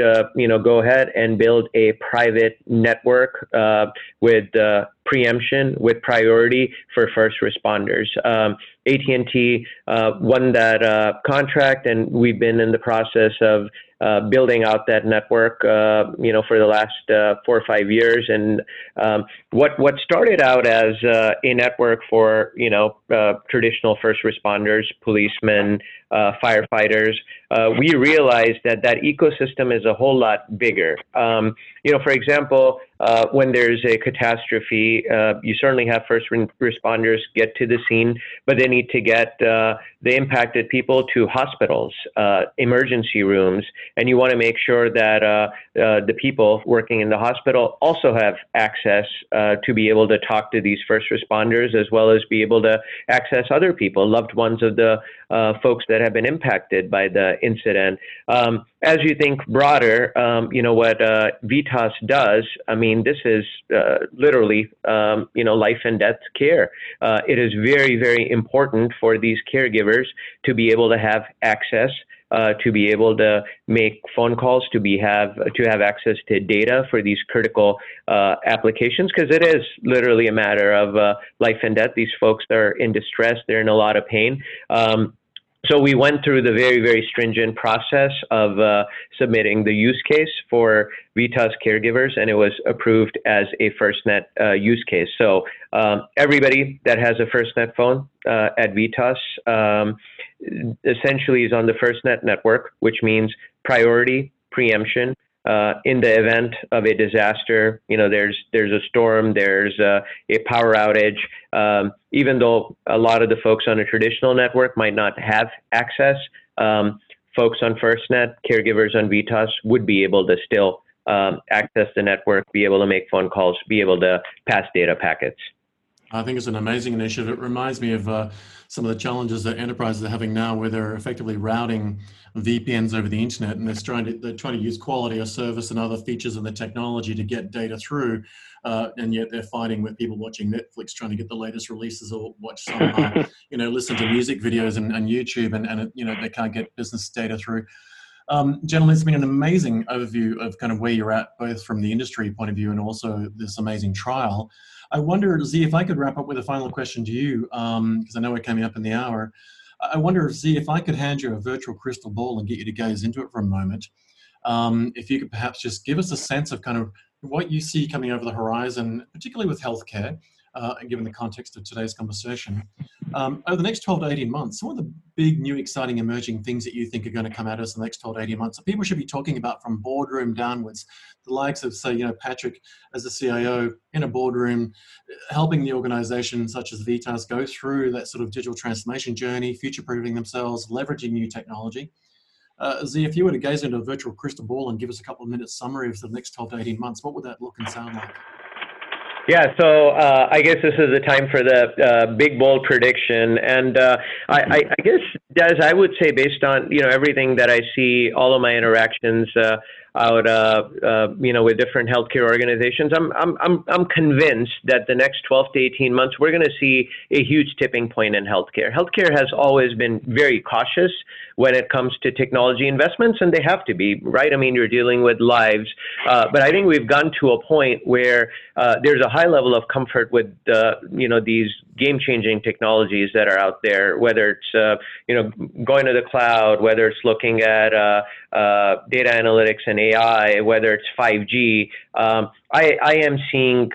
uh, you know, go ahead and build a private network uh, with uh, preemption, with priority for first responders. Um, AT&T uh, won that uh, contract, and we've been in the process of uh, building out that network, uh, you know, for the last uh, four or five years. And um, what what started out as uh, a network for you know traditional first responders, policemen, firefighters, we realized that that ecosystem is a whole lot bigger. Um, you know, for example, uh, when there's a catastrophe, uh, you certainly have first responders get to the scene, but they need to get uh, the impacted people to hospitals, uh, emergency rooms, and you want to make sure that uh, uh, the people working in the hospital also have access to be able to talk to these first responders as well as be able to access other people, loved ones of the folks that have been impacted by the incident. Um, as you think broader, um, you know what VITAS does. I mean mean, this is uh, literally, um, you know, life and death care. Uh, it is very, very important for these caregivers to be able to have access. Uh, to be able to make phone calls, to be have to have access to data for these critical uh, applications, because it is literally a matter of uh, life and death. These folks are in distress; they're in a lot of pain. Um, so we went through the very, very stringent process of uh, submitting the use case for VITAS caregivers, and it was approved as a FirstNet uh, use case. So um, everybody that has a FirstNet phone uh, at VITAS um, essentially is on the FirstNet network, which means priority, preemption, uh, in the event of a disaster, you know, there's there's a storm, there's a, a power outage. Um, even though a lot of the folks on a traditional network might not have access, um, folks on FirstNet, caregivers on VITAS would be able to still um, access the network, be able to make phone calls, be able to pass data packets. I think it's an amazing initiative. It reminds me of uh, some of the challenges that enterprises are having now, where they're effectively routing VPNs over the internet, and they're trying to they're trying to use quality of service and other features in the technology to get data through, uh, and yet they're fighting with people watching Netflix trying to get the latest releases or watch some, uh, [LAUGHS] you know, listen to music videos and, and YouTube, and and you know they can't get business data through. Um, gentlemen, it's been an amazing overview of kind of where you're at, both from the industry point of view and also this amazing trial. I wonder, Zee, if I could wrap up with a final question to you, because um, I know we're coming up in the hour. I wonder, Zee, if I could hand you a virtual crystal ball and get you to gaze into it for a moment. Um, if you could perhaps just give us a sense of kind of what you see coming over the horizon, particularly with healthcare, uh, and given the context of today's conversation. Um, over the next 12 to 18 months, some of the big, new, exciting, emerging things that you think are going to come at us in the next 12 to 18 months that people should be talking about from boardroom downwards, the likes of, say, you know, Patrick as a CIO in a boardroom, helping the organization such as Vitas go through that sort of digital transformation journey, future-proofing themselves, leveraging new technology. Uh, Zee, if you were to gaze into a virtual crystal ball and give us a couple of minutes summary of the next 12 to 18 months, what would that look and sound like? Yeah, so uh, I guess this is the time for the uh, big bold prediction, and uh, I, I, I, guess Dez, I would say based on you know everything that I see, all of my interactions out, uh, uh, you know, with different healthcare organizations, I'm I'm I'm I'm convinced that the next 12 to 18 months we're going to see a huge tipping point in healthcare. Healthcare has always been very cautious when it comes to technology investments, and they have to be, right? I mean, you're dealing with lives. Uh, but I think we've gotten to a point where uh, there's a high level of comfort with, you know, these game-changing technologies that are out there, whether it's, uh, you know, going to the cloud, whether it's looking at uh, data analytics and AI, whether it's 5G. Um, I, I, am seeing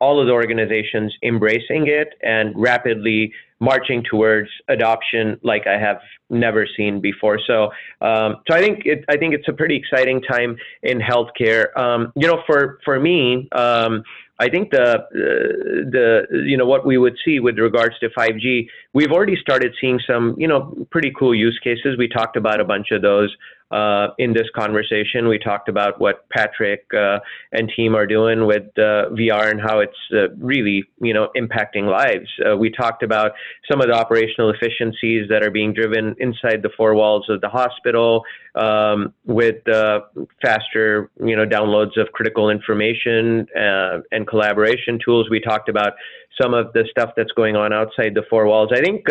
all of the organizations embracing it and rapidly marching towards adoption like I have never seen before. So, um, so I think it, I think it's a pretty exciting time in healthcare. Um, you know, for for me, um, I think the uh, the you know what we would see with regards to 5G, we've already started seeing some you know pretty cool use cases. We talked about a bunch of those uh, in this conversation. We talked about what Patrick uh, and team are doing with uh, VR and how it's uh, really, you know, impacting lives. Uh, we talked about some of the operational efficiencies that are being driven inside the four walls of the hospital um, with uh, faster, you know, downloads of critical information and collaboration tools. We talked about some of the stuff that's going on outside the four walls. I think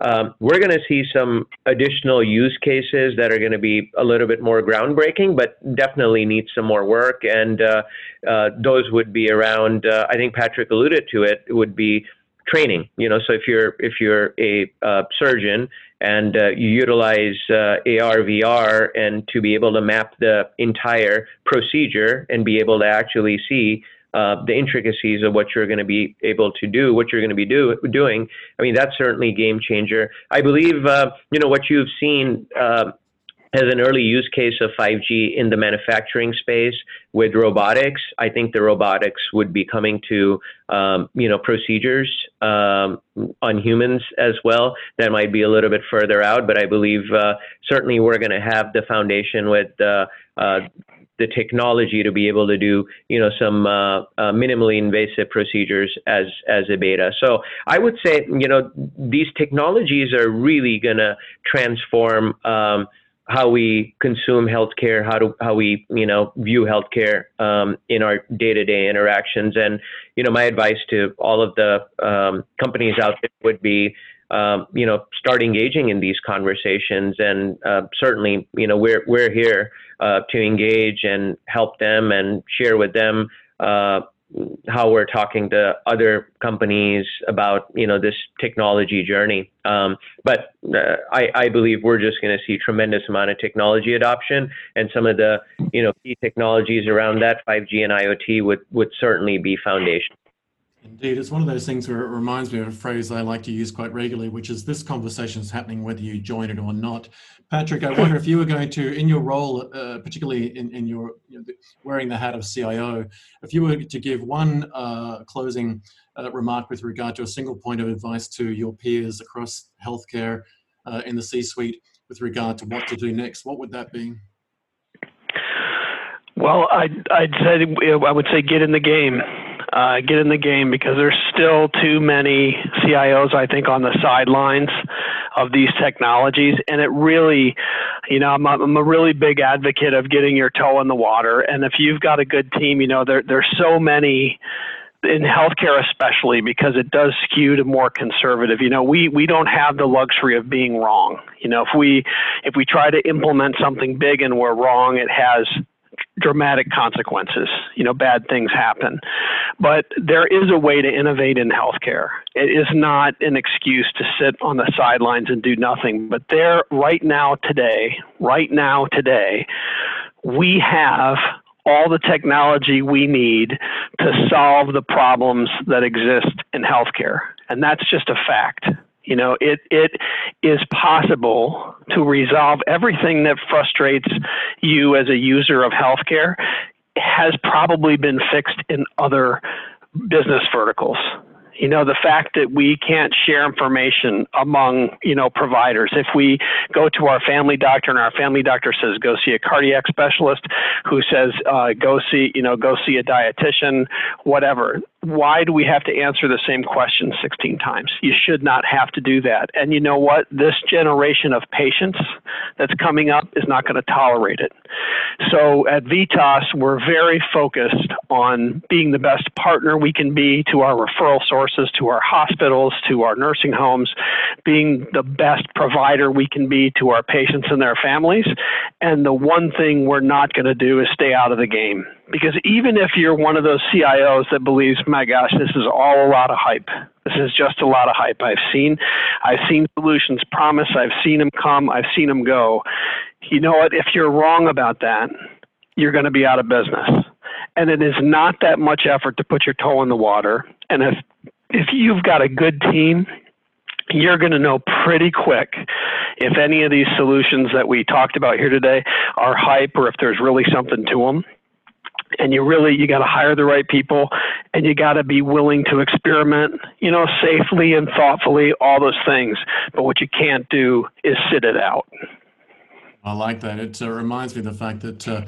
um, we're going to see some additional use cases that are going to be a little bit more groundbreaking, but definitely needs some more work. And uh, uh, those would be around. Uh, I think Patrick alluded to it. Would be training. You know, so if you're if you're a uh, surgeon and uh, you utilize uh, AR, VR, and to be able to map the entire procedure and be able to actually see uh, the intricacies of what you're going to be able to do, what you're going to be do, doing. I mean, that's certainly game changer. I believe, uh, you know, what you've seen uh, as an early use case of 5G in the manufacturing space with robotics. I think the robotics would be coming to, um, you know, procedures um, on humans as well. That might be a little bit further out, but I believe uh, certainly we're going to have the foundation with uh, uh, the technology to be able to do you know some uh, uh, minimally invasive procedures as as a beta. So I would say you know these technologies are really going to transform. Um, how we consume healthcare, how to how we you know view healthcare um, in our day-to-day interactions, and you know my advice to all of the um, companies out there would be um, you know, start engaging in these conversations. And uh, certainly, you know, we're we're here uh, to engage and help them and share with them uh, how we're talking to other companies about you know this technology journey. Um, but uh, I, I, believe we're just going to see tremendous amount of technology adoption, and some of the you know key technologies around that 5G and IoT would would certainly be foundation. Indeed, it's one of those things where it reminds me of a phrase I like to use quite regularly, which is this conversation is happening whether you join it or not. Patrick, I wonder if you were going to, in your role, uh, particularly in, in your you know, wearing the hat of CIO, if you were to give one uh, closing uh, remark with regard to a single point of advice to your peers across healthcare uh, in the C-suite with regard to what to do next, what would that be? Well, I'd, I'd say I would say get in the game uh, get in the game because there's still too many CIOs, I think, on the sidelines of these technologies. And it really, you know, I'm a, I'm a really big advocate of getting your toe in the water. And if you've got a good team, you know, there, there's so many in healthcare especially because it does skew to more conservative you know we we don't have the luxury of being wrong you know if we if we try to implement something big and we're wrong it has dramatic consequences. You know, bad things happen. But there is a way to innovate in healthcare. It is not an excuse to sit on the sidelines and do nothing. But there, right now, today, right now, today, we have all the technology we need to solve the problems that exist in healthcare. And that's just a fact. You know, it, it is possible to resolve everything that frustrates you as a user of healthcare has probably been fixed in other business verticals. You know the fact that we can't share information among you know providers. If we go to our family doctor and our family doctor says go see a cardiac specialist who says uh, go see you know go see a dietitian whatever why do we have to answer the same question 16 times you should not have to do that and you know what this generation of patients that's coming up is not going to tolerate it so at vitas we're very focused on being the best partner we can be to our referral sources, to our hospitals, to our nursing homes, being the best provider we can be to our patients and their families. And the one thing we're not going to do is stay out of the game. Because even if you're one of those CIOs that believes, my gosh, this is all a lot of hype. This is just a lot of hype. I've seen, I've seen solutions promise. I've seen them come. I've seen them go. You know what? If you're wrong about that, you're going to be out of business and it is not that much effort to put your toe in the water. And if if you've got a good team, you're going to know pretty quick if any of these solutions that we talked about here today are hype or if there's really something to them and you really you got to hire the right people and you got to be willing to experiment you know safely and thoughtfully all those things but what you can't do is sit it out I like that. It uh, reminds me of the fact that uh,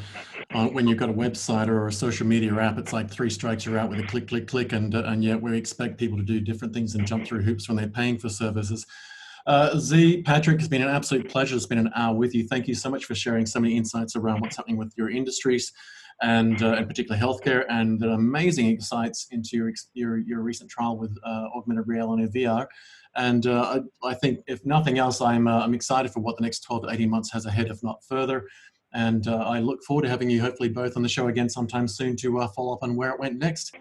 when you've got a website or a social media app, it's like three strikes you're out with a click, click, click, and uh, and yet we expect people to do different things and jump through hoops when they're paying for services. Uh, Zee, Patrick, it's been an absolute pleasure. It's been an hour with you. Thank you so much for sharing so many insights around what's happening with your industries and uh, in particular healthcare and the amazing insights into your, your, your recent trial with uh, augmented reality VR. And uh, I, I, think, if nothing else, I'm, uh, I'm excited for what the next 12 to 18 months has ahead, if not further. And uh, I look forward to having you hopefully both on the show again sometime soon to uh, follow up on where it went next.